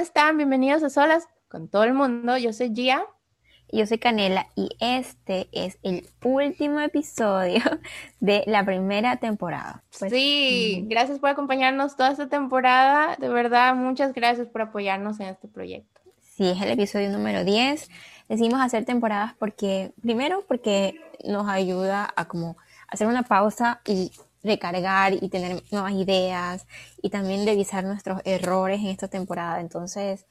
están? Bienvenidos a Solas con todo el mundo. Yo soy Gia. Y yo soy Canela y este es el último episodio de la primera temporada. Pues, sí, gracias por acompañarnos toda esta temporada. De verdad, muchas gracias por apoyarnos en este proyecto. Sí, es el episodio número 10. Decidimos hacer temporadas porque, primero, porque nos ayuda a como hacer una pausa y recargar y tener nuevas ideas y también revisar nuestros errores en esta temporada. Entonces,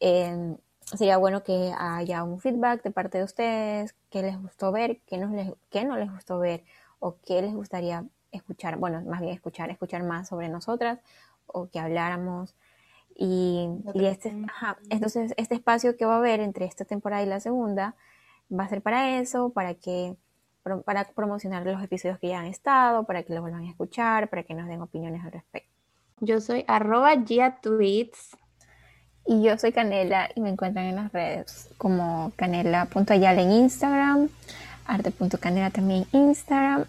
em, sería bueno que haya un feedback de parte de ustedes, qué les gustó ver, qué, no les, qué no les gustó ver o qué les gustaría escuchar, bueno, más bien escuchar, escuchar más sobre nosotras o que habláramos. Y, y este, entonces este espacio que va a haber entre esta temporada y la segunda va a ser para eso, para que para promocionar los episodios que ya han estado, para que los vuelvan a escuchar, para que nos den opiniones al respecto. Yo soy arroba Gia Tweets. Y yo soy Canela y me encuentran en las redes como canela.ayala en Instagram, arte.canela también en Instagram.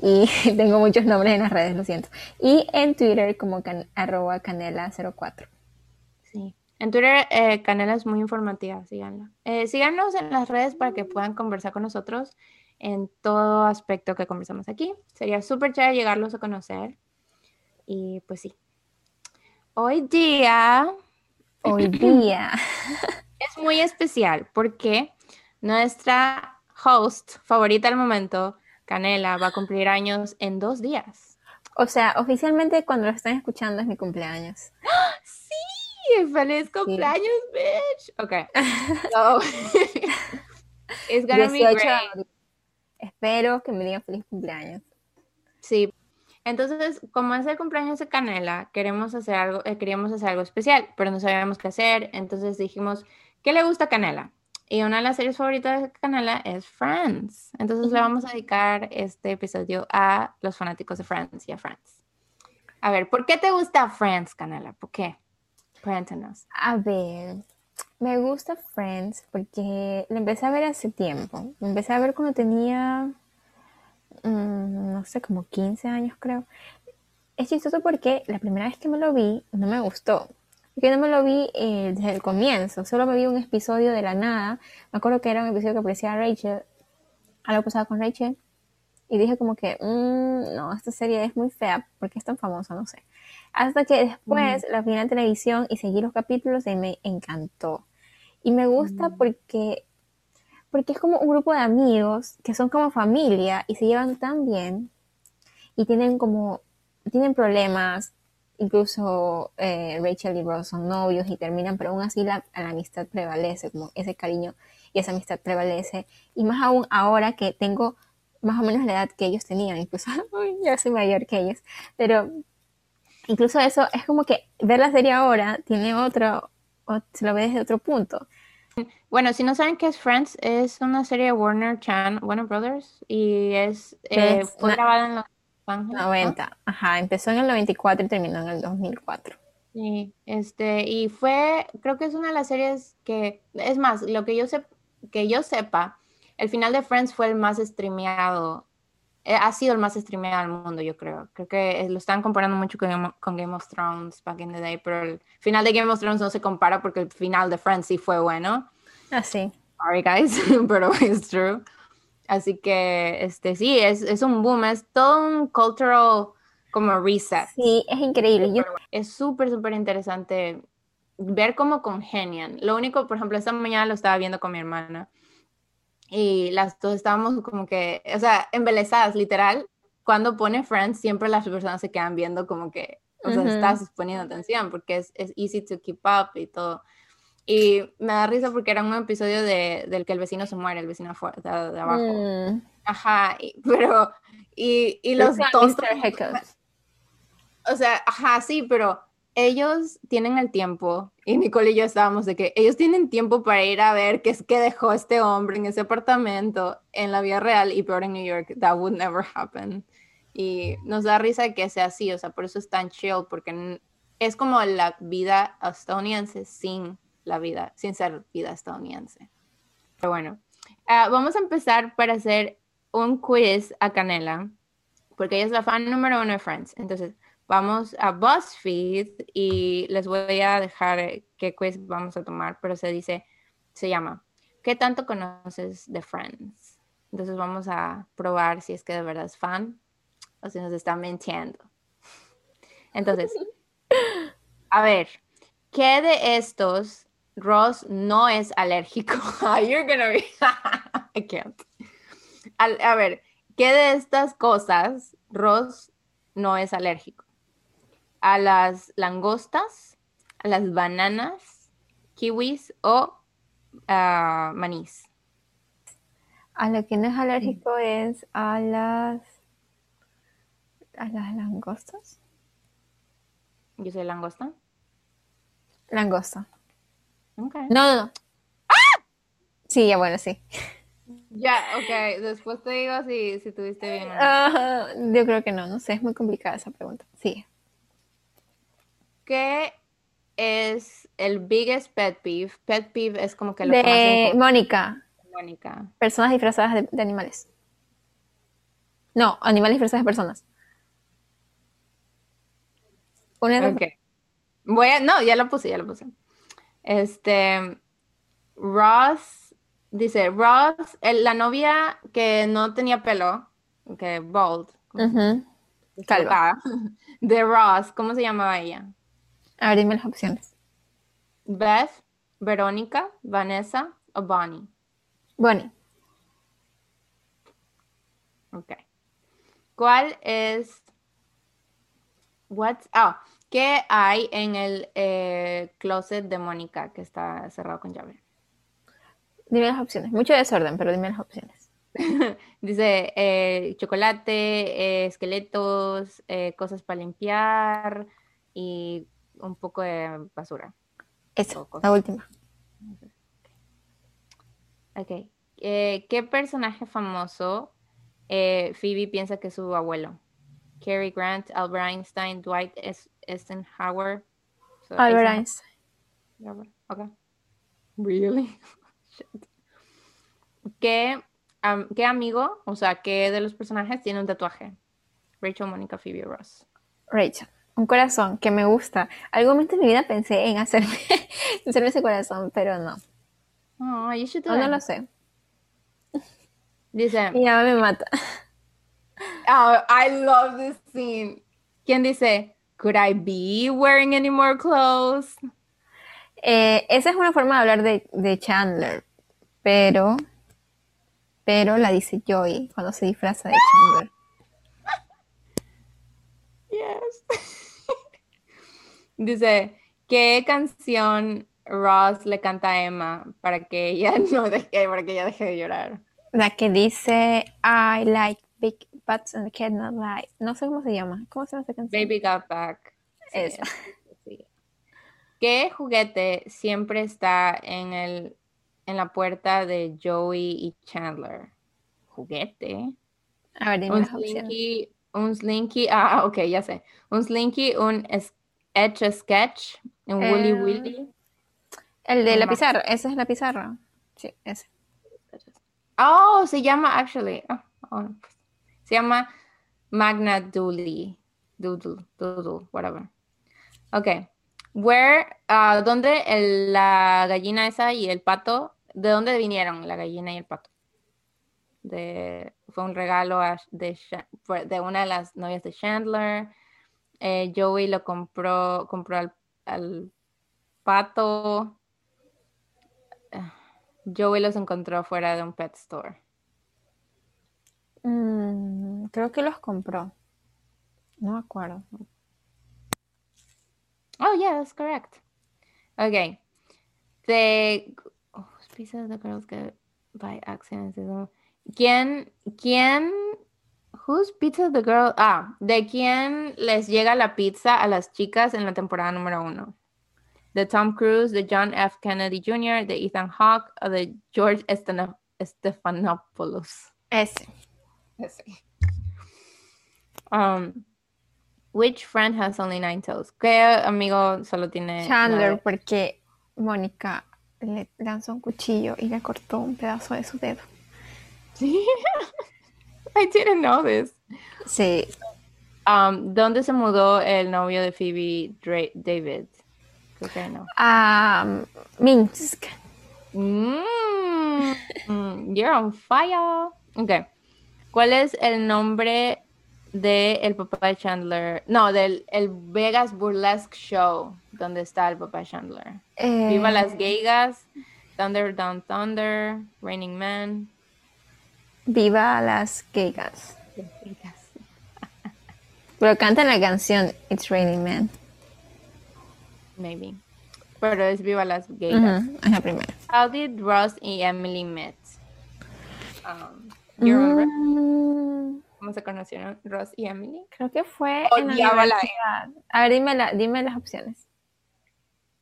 Y tengo muchos nombres en las redes, lo siento. Y en Twitter como arroba canela04. Sí. En Twitter, eh, Canela es muy informativa, síganla. Eh, síganos en las redes para que puedan conversar con nosotros en todo aspecto que conversamos aquí. Sería súper chévere llegarlos a conocer. Y pues sí. Hoy día. Hoy día. es muy especial porque nuestra host favorita del momento, Canela, va a cumplir años en dos días. O sea, oficialmente cuando lo están escuchando es mi cumpleaños. ¡Sí! ¡Feliz cumpleaños, bitch! Ok. So, it's gonna be great. Espero que me digan feliz cumpleaños. Sí. Entonces, como es el cumpleaños de Canela, queremos hacer algo, eh, queríamos hacer algo especial, pero no sabíamos qué hacer. Entonces dijimos, ¿qué le gusta a Canela? Y una de las series favoritas de Canela es Friends. Entonces le vamos a dedicar este episodio a los fanáticos de Friends y a Friends. A ver, ¿por qué te gusta Friends, Canela? ¿Por qué? Cuéntanos. A ver, me gusta Friends porque lo empecé a ver hace tiempo. Lo empecé a ver cuando tenía, mm, no sé, como 15 años creo. Es chistoso porque la primera vez que me lo vi no me gustó. Porque no me lo vi eh, desde el comienzo. Solo me vi un episodio de la nada. Me acuerdo que era un episodio que aparecía a Rachel. Algo pasaba con Rachel. Y dije como que, mm, no, esta serie es muy fea porque es tan famosa, no sé. Hasta que después la vi en televisión y seguí los capítulos y me encantó. Y me gusta porque, porque es como un grupo de amigos que son como familia y se llevan tan bien y tienen como, tienen problemas, incluso eh, Rachel y Ross son novios y terminan, pero aún así la, la, amistad prevalece, como ese cariño y esa amistad prevalece. Y más aún ahora que tengo más o menos la edad que ellos tenían, incluso ya soy mayor que ellos, pero incluso eso es como que ver la serie ahora tiene otro, o se lo ve desde otro punto. Bueno, si no saben qué es Friends, es una serie de Warner Chan, Warner Brothers, y es, eh, fue grabada en los 90. Ajá, empezó en el 94 y terminó en el 2004. Sí, este, y fue, creo que es una de las series que, es más, lo que yo, sé, que yo sepa, el final de Friends fue el más streameado ha sido el más streameado del mundo, yo creo. Creo que lo están comparando mucho con, con, Game of Thrones back in the day, pero el final de Game of Thrones no se compara porque el final de Friends sí fue bueno. Así. Ah, Sorry, guys, pero es true. Así que, este, sí, es, es un boom, es todo un cultural como reset. Sí, es increíble. Es súper, súper interesante ver cómo congenian. Lo único, por ejemplo, esta mañana lo estaba viendo con mi hermana y las dos estábamos como que, o sea, embelesadas, literal. Cuando pone Friends, siempre las personas se quedan viendo como que, o sea, estás poniendo atención porque es, es, easy to keep up y todo. Y me da risa porque era un episodio de, del que el vecino se muere, el vecino de, de abajo. Mm. Ajá, pero, y, y los dos... O sea, ajá, sí, pero ellos tienen el tiempo, y Nicole y yo estábamos de que ellos tienen tiempo para ir a ver qué es que dejó este hombre en ese apartamento en la vida real y peor en New York, that would never happen. Y nos da risa que sea así, o sea, por eso es tan chill, porque es como la vida estadounidense sin la vida, sin ser vida estadounidense. Pero bueno, ah, vamos a empezar para hacer un quiz a Canela, porque ella es la fan número uno de Friends. Entonces, vamos a BuzzFeed y les voy a dejar qué quiz vamos a tomar, pero se dice, se llama, ¿qué tanto conoces de Friends? Entonces vamos a probar si es que de verdad es fan o si nos está mintiendo. Entonces, a ver, ¿qué de estos Ross no es alérgico? You're gonna be... I can't. a ver, ¿qué de estas cosas Ross no es alérgico? A las langostas, a las bananas, kiwis o uh, manís. A lo que no es alérgico es a las a las langostas. Yo soy langosta. Langosta. Okay. No, no, no. ¡Ah! Sí, ya bueno, sí. Ya, ok. Después te digo si, si tuviste bien. Uh, yo creo que no, no sé, es muy complicada esa pregunta. Sí. ¿Qué es el biggest pet peeve? Pet peeve es como que lo de Mónica. Mónica. Personas disfrazadas de, animales. No, animales disfrazados de personas. Ok. Voy a, no, ya lo puse, ya lo puse. Este, Ross, dice, Ross, la novia que no tenía pelo, que bald, Calva. de Ross, ¿cómo se llamaba ella? A ver, dime las opciones. Beth, Verónica, Vanessa o Bonnie. Bonnie. Ok. ¿Cuál es... What's... Ah, ¿qué hay en el eh, closet de Mónica que está cerrado con llave? Dime las opciones. Mucho desorden, pero dime las opciones. Dice eh, chocolate, eh, esqueletos, cosas para limpiar y un poco de basura. Eso, la última. Ok. Eh, ¿Qué personaje famoso eh, Phoebe piensa que es su abuelo? Cary Grant, Albert Einstein, Dwight Eisenhower. Albert Einstein. Okay. Really? ¿Qué, ¿Qué amigo, o sea, qué de los personajes tiene un tatuaje? Rachel, Monica, Phoebe, Ross. Rachel un corazón que me gusta. Algún momento en mi vida pensé en hacerme, hacerme ese corazón, pero no. Oh, you should no lo sé. Dice. Y ya me mata. Oh, I love this scene. ¿Quién dice? Could I be wearing any more clothes? Eh, esa es una forma de hablar de, de Chandler, pero, pero la dice Joey cuando se disfraza de Chandler. Yes. Dice, ¿qué canción Ross le canta a Emma para que ella no deje, para que ella deje de llorar? La que dice I like big butts and cannot lie. No sé cómo se llama. ¿Cómo se llama esa canción? Baby Got Back. Esa. ¿Qué juguete siempre está en el en la puerta de Joey y Chandler? ¿Juguete? A ver, dime un slinky, un slinky, ah, ok, ya sé. Un slinky, un a Sketch en Woolly Eh, Willy. El de la pizarra. Esa es la pizarra. Sí, ese. Oh, se llama, actually, oh, oh, se llama Magna Doodle, Doodle, Doodle, whatever. Ok. Where, ah, ¿dónde el- la gallina esa y el pato, de dónde vinieron la gallina y el pato? De, fue un regalo a- de, de una de las novias de Chandler. Eh, Joey lo compró, compró al, al pato. Joey los encontró fuera de un pet store. Mm, creo que los compró. No me acuerdo. Oh, yeah, that's correct. Okay. The whose pizza the girls get by accident. ¿Quién, quién, whose pizza the girl? Ah, ¿de quién les llega la pizza a las chicas en la temporada número uno? ¿De Tom Cruise, de John F. Kennedy Jr., de Ethan Hawke o de George Stephanopoulos? Ese. Um, which friend has only nine toes? ¿Qué amigo solo tiene Chandler, porque Mónica le lanzó un cuchillo y le cortó un pedazo de su dedo. Sí. I didn't know this. Sí. Um, ¿Dónde se mudó el novio de Phoebe Dra- David? Creo que no. Ah, Minsk. Mm, you're on fire. Ok. ¿Cuál es el nombre del el papá de Chandler? No, del el Vegas Burlesque Show, donde está el papá de Chandler. Eh, Viva Las Vegas, Thunder Down Thunder, Raining Man. Viva las Gegas. Pero cantan la canción It's Raining Man. Maybe. Pero es Viva Las Vegas. Ujú, es la primera. How did Ross y Emily met? Um, you remember? Mm, ¿Cómo se conocieron Ross y Emily? creo que fue en la- universidad. A ver, dime, la- dime las opciones.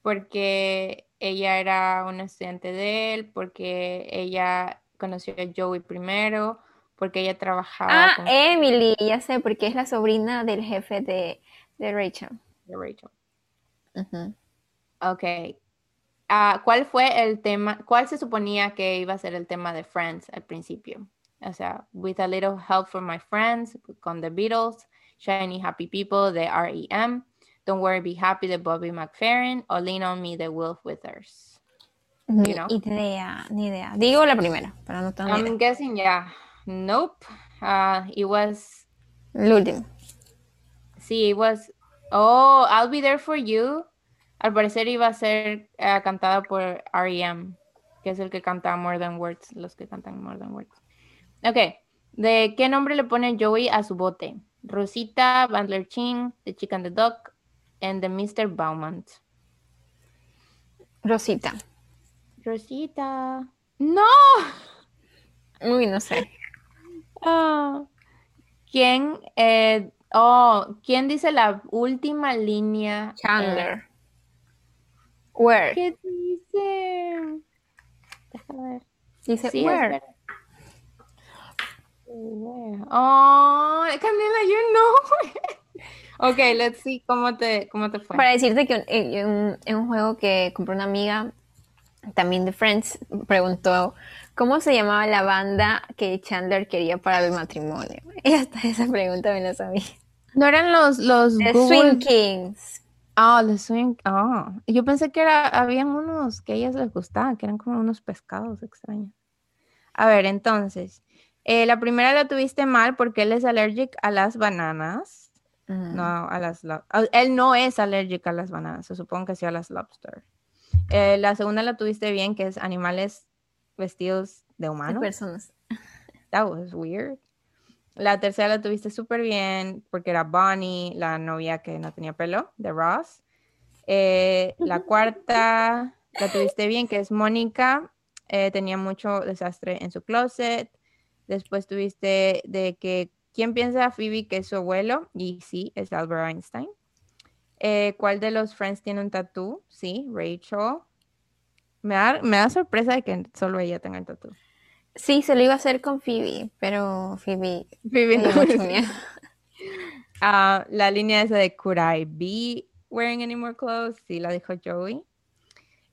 Porque ella era una estudiante de él, porque ella conoció a Joey primero, porque ella trabajaba Ah, con Emily, ya sé, porque es la sobrina del jefe de, de Rachel. Rachel. Ujú. Ok. Ah, ¿Cuál fue el tema? ¿Cuál se suponía que iba a ser el tema de Friends al principio? O sea, With a Little Help from My Friends, con The Beatles, Shiny Happy People de R.E.M., Don't Worry Be Happy de Bobby McFerrin o Lean on Me de Wolf Withers. Ni You know? idea, ni idea. Digo la primera, pero no tengo ni I'm idea. guessing, yeah. Nope. Uh, it was, La última. sí, it was, oh, I'll Be There For You. Al parecer iba a ser eh, cantada por R.E.M., que es el que canta More Than Words, los que cantan More Than Words. Ok, ¿de qué nombre le pone Joey a su bote? Rosita, Bandler Ching, The Chicken the Duck, and the Mr. Baumont. Rosita. Rosita. ¡No! Uy, no sé. Ah. ¿Quién, eh, oh, ¿quién dice la última línea? eh, Chandler. Where? ¿Qué dice? Déjame ver. Dice Sí, where. Oh, Camila, you know. ok, let's see cómo te, cómo te fue. Para decirte que en, en- en un juego que compró una amiga, también de Friends, preguntó cómo se llamaba la banda que Chandler quería para el matrimonio. Y hasta esa pregunta me la sabía. No eran los, los The Google- Swing Kings. Ah, los swing. Ah, yo pensé que era, habían unos que a ellas les gustaban, que eran como unos pescados extraños. A ver, entonces, eh, la primera la tuviste mal porque él es alérgico a las bananas. Mm. No, a las lo- Él no es alérgico a las bananas, se supone que sí a las lobster. Eh, la segunda la tuviste bien, que es animales vestidos de De humanos. personas. That was weird. La tercera la tuviste súper bien porque era Bonnie, la novia que no tenía pelo, de Ross. Eh, la cuarta la tuviste bien, que es Mónica. eh, tenía mucho desastre en su closet. Después tuviste de que, ¿quién piensa a Phoebe que es su abuelo? Y sí, es Albert Einstein. Eh, ¿Cuál de los Friends tiene un tatú? Sí, Rachel. Me da, me da sorpresa de que solo ella tenga el tatú. Sí, se lo iba a hacer con Phoebe, pero Phoebe Phoebe no mucho miedo. Ah, la línea esa de Could I be wearing any more clothes? Sí, la dijo Joey.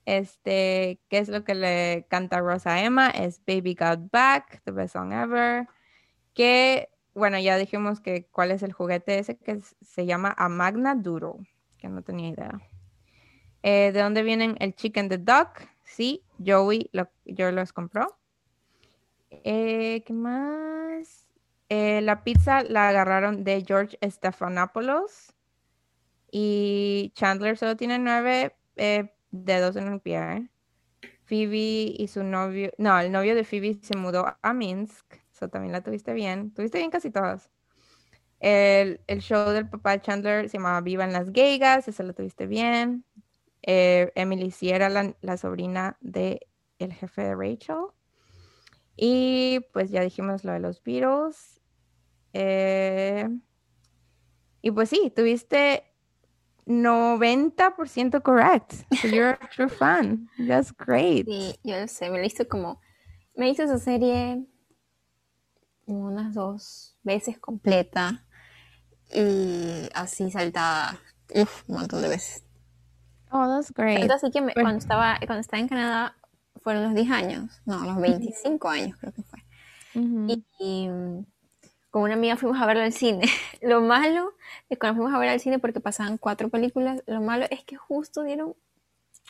Este, ¿qué es lo que le canta Rosa a Emma? Es Baby Got Back, the best song ever. Que, bueno, ya dijimos que cuál es el juguete ese que se llama a Magna Duro, que no tenía idea. Eh, ¿De dónde vienen el chicken the duck? Sí, Joey lo, yo los compró. Eh, ¿qué más? Eh, la pizza la agarraron de George Stephanopoulos. Y Chandler solo tiene nueve dedos en el pie. Phoebe y su novio, no, el novio de Phoebe se mudó a Minsk. Eso también la tuviste bien. Tuviste bien casi todas. El, el show del papá Chandler se llamaba Viva en las Geigas. Eso lo tuviste bien. Eh, Emily sí era la, la sobrina de jefe de Rachel. Y pues ya dijimos lo de los Beatles. Eh, y pues sí, tuviste 90% correct. You're a true fan. That's great. Sí, yo lo sé, me hizo como. Me hizo esa serie unas dos veces completa y así saltada uf, un montón de veces. Oh, that's great. Tanto así que me- Bueno. cuando, estaba, cuando estaba en Canadá fueron los 10 años, no, los 25 años creo que fue. Ujú. Y, y, mm, con una amiga fuimos a verlo al cine. lo malo es cuando fuimos a ver al cine porque pasaban cuatro películas, lo malo es que justo dieron,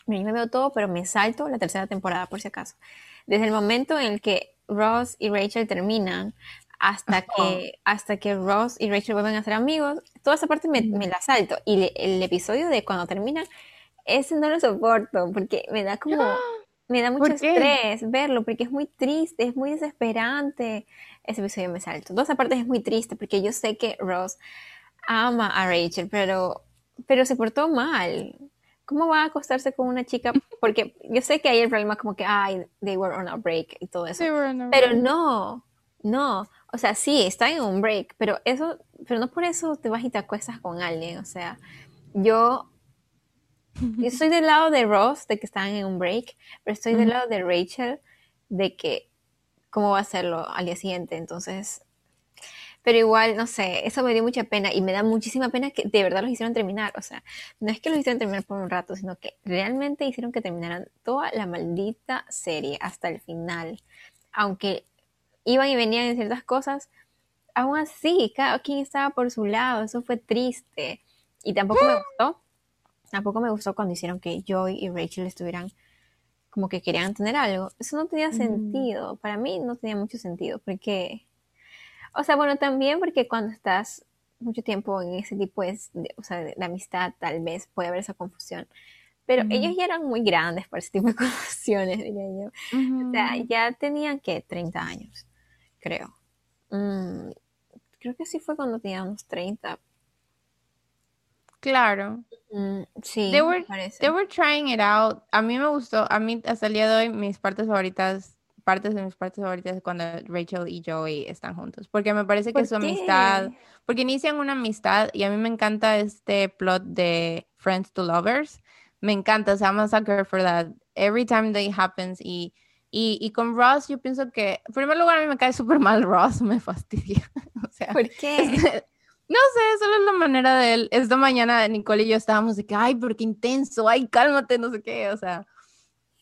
yo me veo todo, pero me salto la tercera temporada por si acaso. Desde el momento en el que Ross y Rachel terminan hasta que, hasta que Ross y Rachel vuelven a ser amigos, toda esa parte me, la salto. Y el episodio de cuando terminan, ese no lo soporto porque me da como... Me da mucho estrés verlo porque es muy triste, es muy desesperante. Ese episodio me salto. Dos aparte es muy triste porque yo sé que Ross ama a Rachel, pero, pero se portó mal. ¿Cómo va a acostarse con una chica? Porque yo sé que hay el problema como que, ay, they were on a break y todo eso. Pero no, no. O sea, sí, está en un break, pero eso, pero no por eso te vas y te acuestas con alguien. O sea, yo yo estoy del lado de Ross, de que están en un break, pero estoy del lado de Rachel, de que cómo va a hacerlo al día siguiente. Entonces, pero igual, no sé, eso me dio mucha pena y me da muchísima pena que de verdad los hicieron terminar. O sea, no es que los hicieron terminar por un rato, sino que realmente hicieron que terminaran toda la maldita serie hasta el final. Aunque iban y venían en ciertas cosas, aún así, cada quien estaba por su lado. Eso fue triste. Y tampoco me gustó Tampoco me gustó cuando hicieron que Joy y Rachel estuvieran como que querían tener algo. Eso no tenía sentido. Para mí no tenía mucho sentido. Porque, o sea, bueno, también porque cuando estás mucho tiempo en ese tipo de, o sea, de, amistad, tal vez puede haber esa confusión. Pero ellos ya eran muy grandes para ese tipo de confusiones, diría yo. O sea, ya tenían que 30 años, creo. Mm, creo que sí fue cuando teníamos unos 30, Claro. Mm, sí, they were, They were trying it out. A mí me gustó, a mí hasta el día de hoy mis partes favoritas, partes de mis partes favoritas es cuando Rachel y Joey están juntos, porque me parece que su amistad, porque inician una amistad y a mí me encanta este plot de Friends to Lovers. Me encanta, se llama Sucker for that. Every time that happens y y, y, con Ross yo pienso que, en primer lugar, a mí me cae súper mal Ross, me fastidia. o sea, ¿Por qué? No sé, solo es la manera de él. Esta mañana Nicole y yo estábamos de que, ay, pero qué intenso, ay, cálmate, no sé qué, o sea.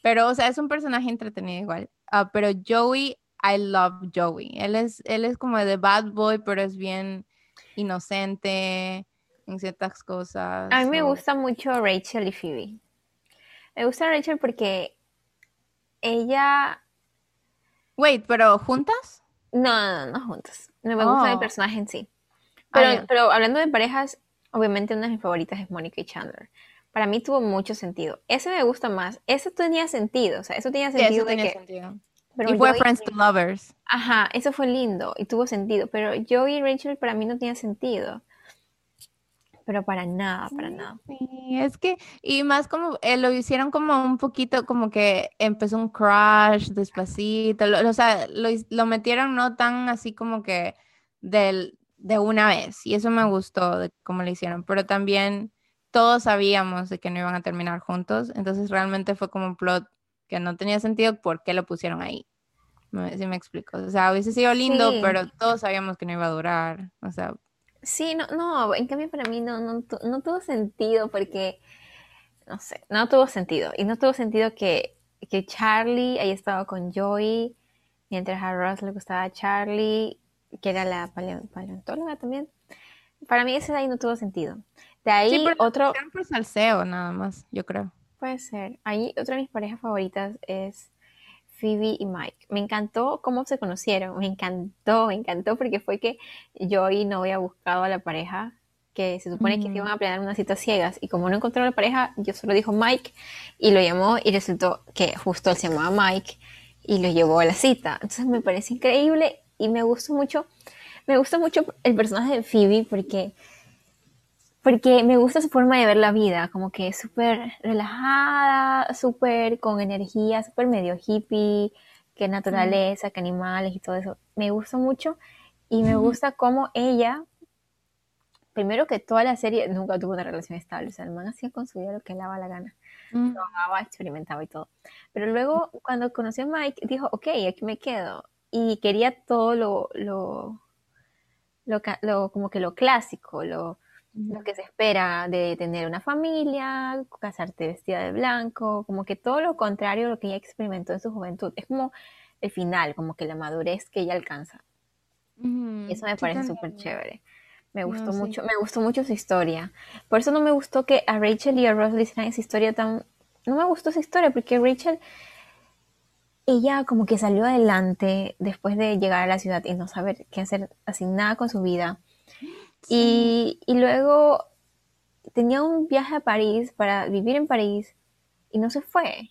Pero, o sea, es un personaje entretenido igual. Uh, pero Joey, I love Joey. Él es, él es como de bad boy, pero es bien inocente en ciertas cosas. A mí me gusta mucho Rachel y Phoebe. Me gusta Rachel porque ella... Wait, ¿pero juntas? No, no, no, juntas. No me gusta el oh. personaje en sí. Pero, pero hablando de parejas, obviamente una de mis favoritas es Mónica y Chandler. Para mí tuvo mucho sentido. Ese me gusta más. Ese tenía sentido. O sea, eso tenía sentido. Sí, tenía sentido. y fue Friends to Lovers. Ajá, eso fue lindo y tuvo sentido. Pero Joey y Rachel para mí no tenía sentido. Pero para nada, para nada. Sí, es que, y más como eh, lo hicieron como un poquito, como que empezó un crash despacito. o sea, lo, lo metieron no tan así como que del, de una vez y eso me gustó de cómo lo hicieron, pero también todos sabíamos de que no iban a terminar juntos, entonces realmente fue como un plot que no tenía sentido por qué lo pusieron ahí. Si me explico. O sea, hubiese sido lindo, pero todos sabíamos que no iba a durar. O sea. Sí, no, no, en cambio para mí no, no, no tuvo sentido porque, no sé, no tuvo sentido. Y no tuvo sentido que, que Charlie haya estado con Joey mientras a Ross le gustaba Charlie que era la paleontóloga también. Para mí ese de ahí no tuvo sentido. De ahí otro... por salseo nada más, yo creo. Puede ser. Ahí otra de mis parejas favoritas es Phoebe y Mike. Me encantó cómo se conocieron, me encantó, me encantó porque fue que yo y no había buscado a la pareja que se supone que se iban a planear unas citas ciegas y como no encontró a la pareja, yo solo dijo Mike y lo llamó y resultó que justo él se llamaba Mike y lo llevó a la cita. Entonces me parece increíble y me gustó mucho, me gusta mucho el personaje de Phoebe porque, porque me gusta su forma de ver la vida, como que es súper relajada, súper con energía, súper medio hippie, que naturaleza, que animales y todo eso. Me gusta mucho y me gusta cómo ella, primero que toda la serie nunca tuvo una relación estable, o sea, el man hacía con su vida lo que le daba la gana. Mm. experimentaba y todo. Pero luego, cuando conoció a Mike, dijo, ok, aquí me quedo y quería todo lo, lo, lo, como que lo clásico, lo, lo que se espera de tener una familia, casarte vestida de blanco, como que todo lo contrario a lo que ella experimentó en su juventud. Es como el final, como que la madurez que ella alcanza. Eso me parece súper chévere. Me gustó mucho, me gustó mucho su historia. Por eso no me gustó que a Rachel y a Ross le hicieran esa historia tan... No me gustó esa historia porque Rachel, ella como que salió adelante después de llegar a la ciudad y no saber qué hacer, así nada con su vida. Y, y luego tenía un viaje a París para vivir en París y no se fue.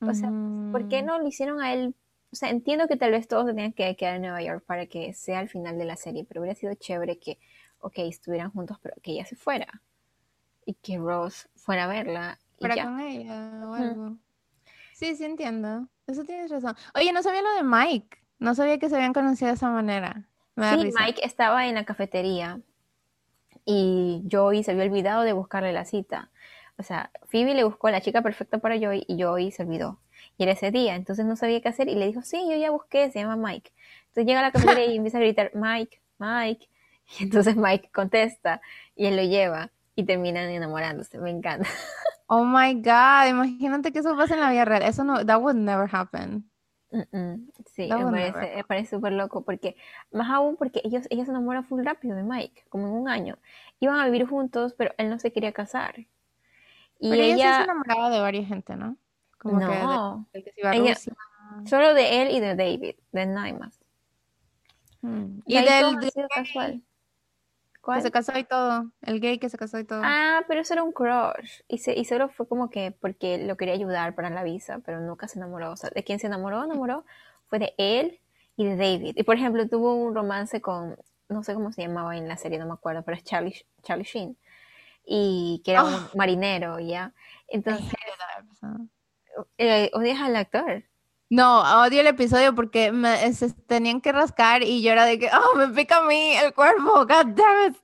O sea, ¿por qué no lo hicieron a él o sea, entiendo que tal vez todos se tengan que quedar en Nueva York para que sea el final de la serie, pero hubiera sido chévere que, ok, estuvieran juntos, pero que ella se fuera. Y que Rose fuera a verla. Para con ella o algo. Sí, sí entiendo. Eso tienes razón. Oye, no sabía lo de Mike. No sabía que se habían conocido de esa manera. Sí, Mike estaba en la cafetería y Joey se había olvidado de buscarle la cita. O sea, Phoebe le buscó a la chica perfecta para Joey y Joey se olvidó y era ese día, entonces no sabía qué hacer y le dijo, sí, yo ya busqué, se llama Mike. Entonces llega a la cafetería y empieza a gritar, Mike, Mike, y entonces Mike contesta y él lo lleva y terminan enamorándose, me encanta. Oh my God, imagínate que eso pasa en la vida real, eso no, that would never happen. Sí, me parece, súper loco, porque más aún porque ellos, ella se enamora full rápido de Mike, como en un año. Iban a vivir juntos, pero él no se quería casar. Y pero ella, ella se enamoraba de varias gente, ¿no? no. Solo de él y de David, de Naimas. Hmm. Y, del, casual. Que se casó y todo. El gay que se casó y todo. Ah, pero eso era un crush. Y, se, y solo fue como que porque lo quería ayudar para la visa, pero nunca se enamoró. O sea, de quien se enamoró, enamoró, fue de él y de David. Y por ejemplo, tuvo un romance con, no sé cómo se llamaba en la serie, no me acuerdo, pero es Charlie, Charlie Sheen. Y que era un ah. marinero, ¿ya? Entonces, eh, ¿Odias al actor? No, odio el episodio porque me, tenían que rascar y yo era de que, oh, me pica a mí el cuerpo, god damn it.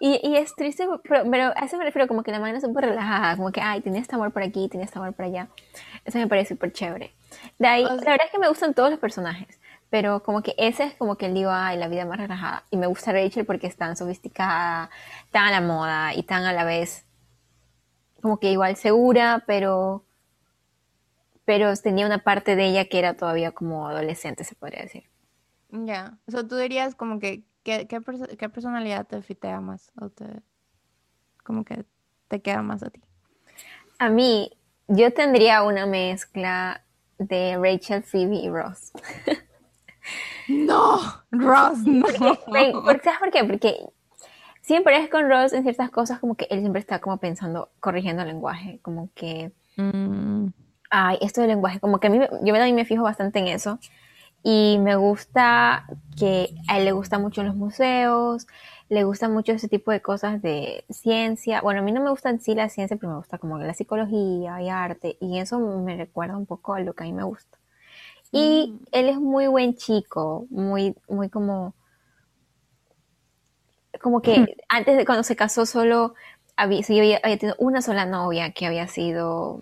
Y, y es triste, pero, pero, a eso me refiero como que la manera es súper relajada, como que, ay, tenía este amor por aquí, tenía este amor por allá. Eso me parece súper chévere. De ahí, la verdad es que me gustan todos los personajes, pero como que ese es como que el digo, ay, la vida más relajada. Y me gusta Rachel porque es tan sofisticada, tan a la moda y tan a la vez como que igual segura, pero pero tenía una parte de ella que era todavía como adolescente, se podría decir. Ya, o sea, tú dirías como que, ¿qué, qué, personalidad te fitea más? O te, como que te queda más a ti. A mí, yo tendría una mezcla de Rachel, Phoebe y Ross. No, Ross, no. ¿Sabes por qué? Porque siempre es con Ross en ciertas cosas como que él siempre está como pensando, corrigiendo el lenguaje, como que... Mm ay, esto del lenguaje, como que a mí, yo también me fijo bastante en eso. Y me gusta que a él le gusta mucho los museos, le gusta mucho ese tipo de cosas de ciencia. Bueno, a mí no me gusta en sí la ciencia, pero me gusta como la psicología y arte. Y eso me recuerda un poco a lo que a mí me gusta. Y mm. él es muy buen chico, muy, muy como, como que antes de cuando se casó solo había, había, había tenido una sola novia que había sido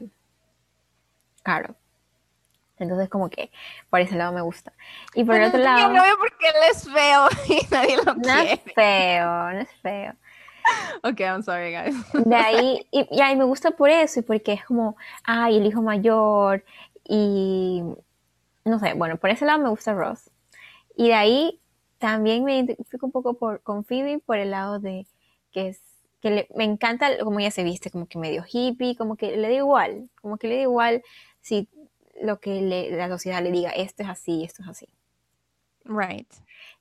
Claro. Entonces como que por ese lado me gusta. Y por el otro lado... No veo porque él es feo y nadie lo no es feo, no es feo. Ok, I'm sorry, guys. De ahí, y, y me gusta por eso, y porque es como, ay, el hijo mayor, y no sé, bueno, por ese lado me gusta Ross. Y de ahí también me identifico un poco por, con Phoebe por el lado de que es que me encanta como ella se viste, como que medio hippie, como que le da igual, como que le da igual si lo que la sociedad le diga, esto es así, esto es así. Right.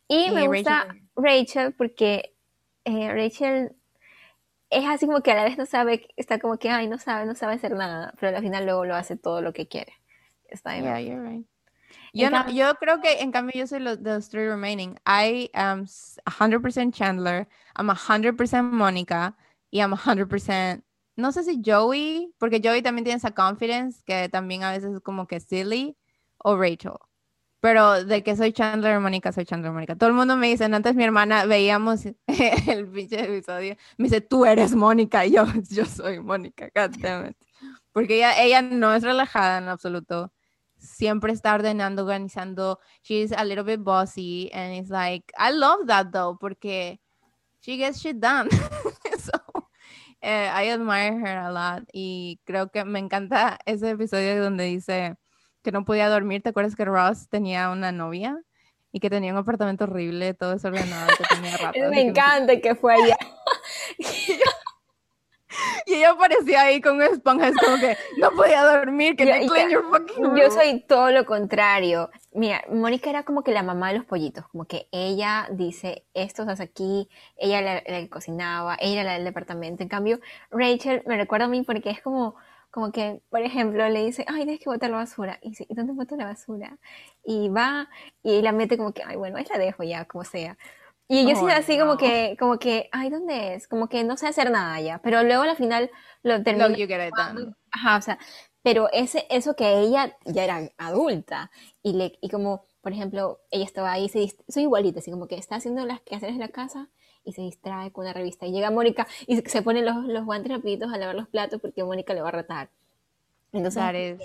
Y, me gusta Rachel, porque eh, Rachel es así como que a la vez no sabe, está como que, ay, no sabe, no sabe hacer nada, pero al final luego lo hace todo lo que quiere. Está bien. Yeah, you're right. Yo, no, yo creo que en cambio yo soy los, los three remaining. I am 100% Chandler, I'm 100% Mónica y I'm 100% no sé si Joey, porque Joey también tiene esa confidence que también a veces es como que silly, o Rachel. Pero de que soy Chandler Mónica, soy Chandler Mónica. Todo el mundo me dice, antes mi hermana veíamos el pinche episodio, me dice, tú eres Mónica, y yo, yo soy Mónica. Porque ella, ella no es relajada en absoluto. Siempre está ordenando, organizando. She's a little bit bossy, and it's like, I love that though, porque she gets shit done. Eh, I admire her a lot y creo que me encanta ese episodio donde dice que no podía dormir. ¿Te acuerdas que Ross tenía una novia? y que tenía un apartamento horrible, todo desordenado, que tenía ratas. Me encanta que fue allá. Y ella aparecía ahí con esponjas como que no podía dormir, que yo, clean your fucking room. Yo soy todo lo contrario. Mira, Mónica era como que la mamá de los pollitos, como que ella dice, esto estás aquí, ella la, cocinaba, ella la del departamento. En cambio, Rachel me recuerda a mí porque es como, como que, por ejemplo, le dice, ay, tienes que botar la basura. Y dice, ¿y dónde boto la basura? Y va y la mete como que, ay, bueno, ahí la dejo ya, como sea. Y yo sí así como que, como que, ay, ¿dónde es? Como que no sé hacer nada ya. Pero luego al final lo termino. No, you get it done. Ajá, o sea, pero ese, eso que ella ya era adulta y, le, y como, por ejemplo, ella estaba ahí, se soy igualita, así como que está haciendo las quehaceres de la casa y se distrae con una revista. Y llega Mónica y se pone los, los guantes rapiditos a lavar los platos porque Mónica le va a retar. Entonces,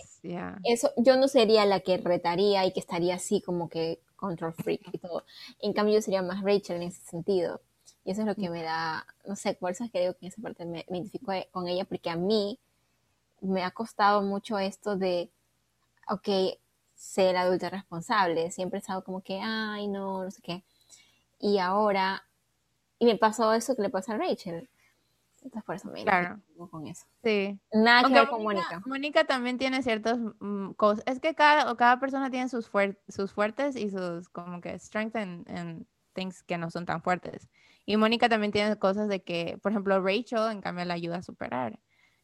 eso yo no sería la que retaría y que estaría así como que control freak y todo. En cambio, yo sería más Rachel en ese sentido. Y eso es lo que me da, no sé, por eso es que digo que en esa parte me, identifico con ella, porque a mí me ha costado mucho esto de, ok, ser adulta responsable. Siempre he estado como que, ay, no, no sé qué. Y ahora, y me pasó eso que le pasa a Rachel. Entonces por eso me claro. con eso. Sí. Nada que ver con Mónica. Mónica también tiene ciertas mm, cosas. Es que cada, cada persona tiene sus, sus fuertes y sus como que strengths en things que no son tan fuertes. Y Mónica también tiene cosas de que, por ejemplo, Rachel en cambio la ayuda a superar.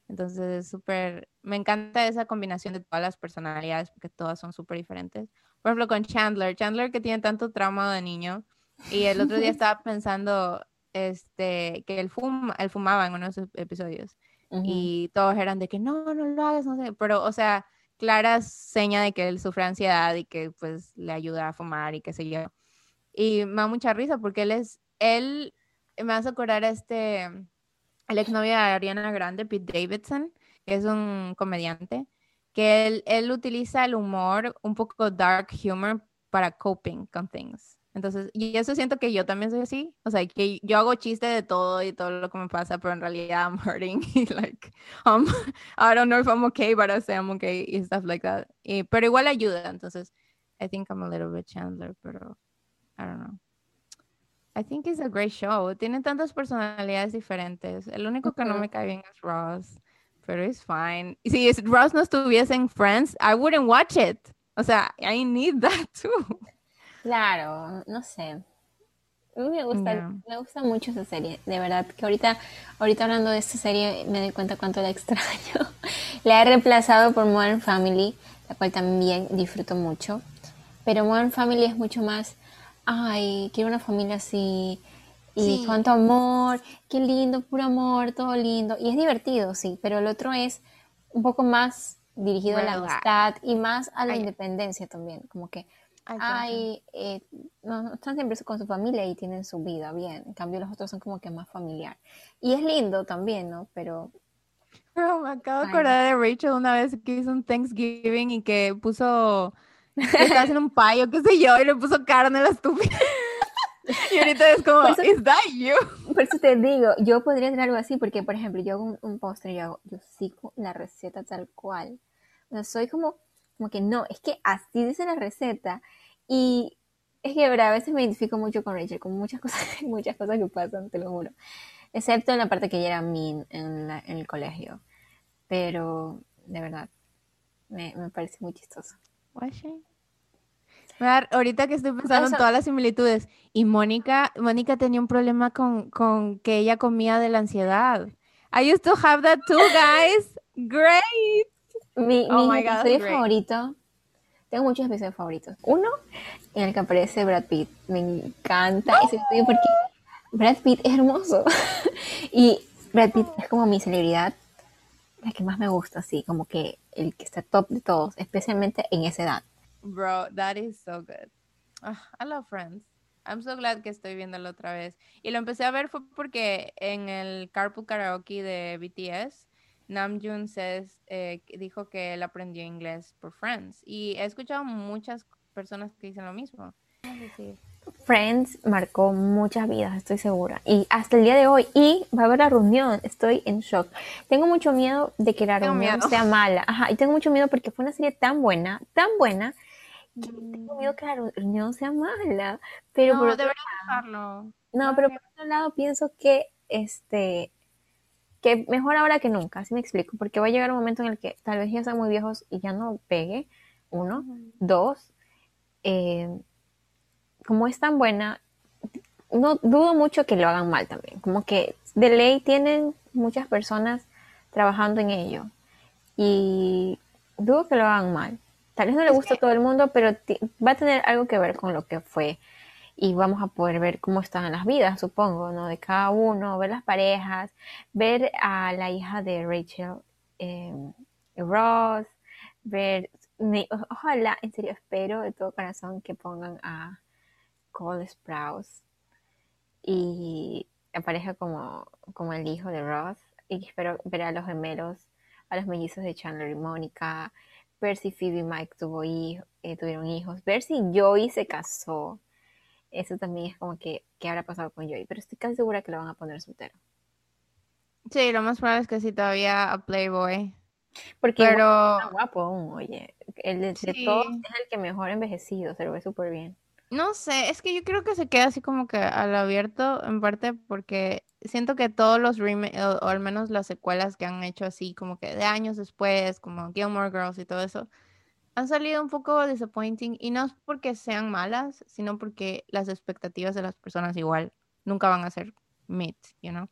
Entonces es súper, me encanta esa combinación de todas las personalidades porque todas son súper diferentes. Por ejemplo, con Chandler, Chandler que tiene tanto trauma de niño. Y el otro día estaba pensando, este, que él, fuma, él fumaba en unos episodios y todos eran de que no, no lo hagas, no sé, pero o sea, clara seña de que él sufre ansiedad y que pues le ayuda a fumar y qué sé yo. Y me da mucha risa porque él es, él me hace acordar a este, el exnovio de Ariana Grande, Pete Davidson, que es un comediante, que él, él utiliza el humor, un poco dark humor para coping con things. Entonces, y eso siento que yo también soy así. O sea, que yo hago chiste de todo y todo lo que me pasa, pero en realidad I'm hurting. Y like, um, I don't know if I'm okay, but I say I'm okay y stuff like that. Y, pero igual ayuda. Entonces, I think I'm a little bit Chandler, pero I don't know. I think it's a great show. Tiene tantas personalidades diferentes. El único que no me cae bien es Ross, pero es fine. Y si Ross no estuviese en Friends, I wouldn't watch it. O sea, I need that too. Claro, no sé. A mí me gusta, me gusta mucho esa serie, de verdad, que ahorita, ahorita hablando de esta serie me doy cuenta cuánto la extraño. la he reemplazado por Modern Family, la cual también disfruto mucho. Pero Modern Family es mucho más, ay, quiero una familia así, y cuánto amor, qué lindo, puro amor, todo lindo. Y es divertido, sí, pero el otro es un poco más dirigido a la amistad y más a la independencia también, como que Ay, eh, no, están siempre con su familia y tienen su vida bien. En cambio, los otros son como que más familiar. Y es lindo también, ¿no? Pero. Pero me acabo de acordar de Rachel una vez que hizo un Thanksgiving y que puso. estaba haciendo un payo, qué sé yo, y le puso carne a la estúpida. y ahorita es como, ¿is that you? Por eso te digo, yo podría hacer algo así, porque, por ejemplo, yo hago un, un postre, yo, hago, yo sigo la receta tal cual. O sea, soy como como que no, es que así dice la receta. Y es que a veces me identifico mucho con Rachel, con muchas cosas, muchas cosas que pasan, te lo juro. Excepto en la parte que ella era mean en, el colegio. Pero, de verdad, me, parece muy chistoso. Ahorita que estoy pensando en todas las similitudes. Y Mónica, Mónica tenía un problema con, con que ella comía de la ansiedad. I used to have that too, guys. Great. Mi, oh episodio favorito, tengo muchos episodios favoritos. Uno, en el que aparece Brad Pitt. Me encanta ese episodio porque Brad Pitt es hermoso. y Brad Pitt es como mi celebridad, la que más me gusta, así, como que el que está top de todos, especialmente en esa edad. Bro, that is so good. Ah, I love Friends. I'm so glad que estoy viéndolo otra vez. Y lo empecé a ver fue porque en el Carpool Karaoke de BTS Namjoon says, eh, dijo que él aprendió inglés por Friends. Y he escuchado muchas personas que dicen lo mismo. Friends marcó muchas vidas, estoy segura. Y hasta el día de hoy. Y va a haber la reunión. Estoy en shock. Tengo mucho miedo de que la reunión sea mala. Ajá, y tengo mucho miedo porque fue una serie tan buena, tan buena, tengo miedo que la reunión sea mala, pero no, por otro debería dejarlo. no, pero por otro lado pienso que este que mejor ahora que nunca, así me explico, porque va a llegar un momento en el que tal vez ya sean muy viejos y ya no pegue, uno, dos, eh, como es tan buena, no dudo mucho que lo hagan mal también, como que de ley tienen muchas personas trabajando en ello y dudo que lo hagan mal. Tal vez no le gusta a todo el mundo, pero va a tener algo que ver con lo que fue y vamos a poder ver cómo están las vidas, supongo, ¿no? De cada uno, ver las parejas, ver a la hija de Rachel, eh, Ross, ver, ojalá, en serio, espero de todo corazón que pongan a Cole Sprouse y aparezca como, como el hijo de Ross y espero ver a los gemelos, a los mellizos de Chandler y Mónica, ver si Phoebe y Mike tuvo hijos, eh, tuvieron hijos, ver si Joey se casó, eso también es como que, ¿qué habrá pasado con Joey? Pero estoy casi segura que lo van a poner soltero. Sí, lo más probable es que sí todavía a Playboy. Porque pero... está guapo aún, oye. El de, todos es el que mejor envejecido, se lo ve súper bien. No sé, es que yo creo que se queda así como que al abierto, en parte porque siento que todos los remakes, o, al menos las secuelas que han hecho así como que de años después, como Gilmore Girls y todo eso, han salido un poco disappointing y no es porque sean malas, sino porque las expectativas de las personas igual nunca van a ser met, you know.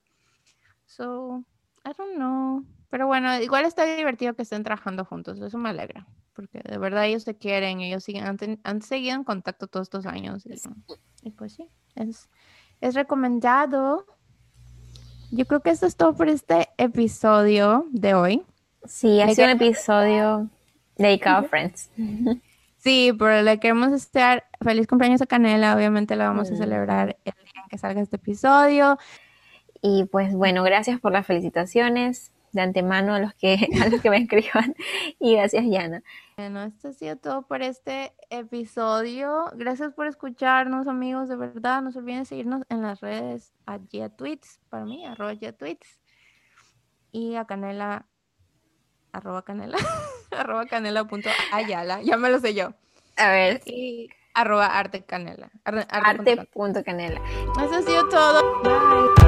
So, I don't know. Pero bueno, igual está divertido que estén trabajando juntos, eso me alegra, porque de verdad ellos se quieren, ellos siguen, han, seguido en contacto todos estos años. Y, pues sí, es, es recomendado. Yo creo que eso es todo por este episodio de hoy. Sí, ha sido un episodio Dedicado a Friends. Sí, pero le queremos estar feliz cumpleaños a Canela. Obviamente la vamos a celebrar el día en que salga este episodio. Y pues bueno, gracias por las felicitaciones de antemano a los que, a los que me escriban. Y gracias, Yana. Bueno, esto ha sido todo por este episodio. Gracias por escucharnos, amigos. De verdad, no se olviden seguirnos en las redes a Tweets, para mí, arroba Tweets. Y a Canela arroba canela, arroba canela punto ayala, ya me lo sé yo. A ver. Y arroba arte canela. Arte, punto canela. Eso ha sido todo. Bye.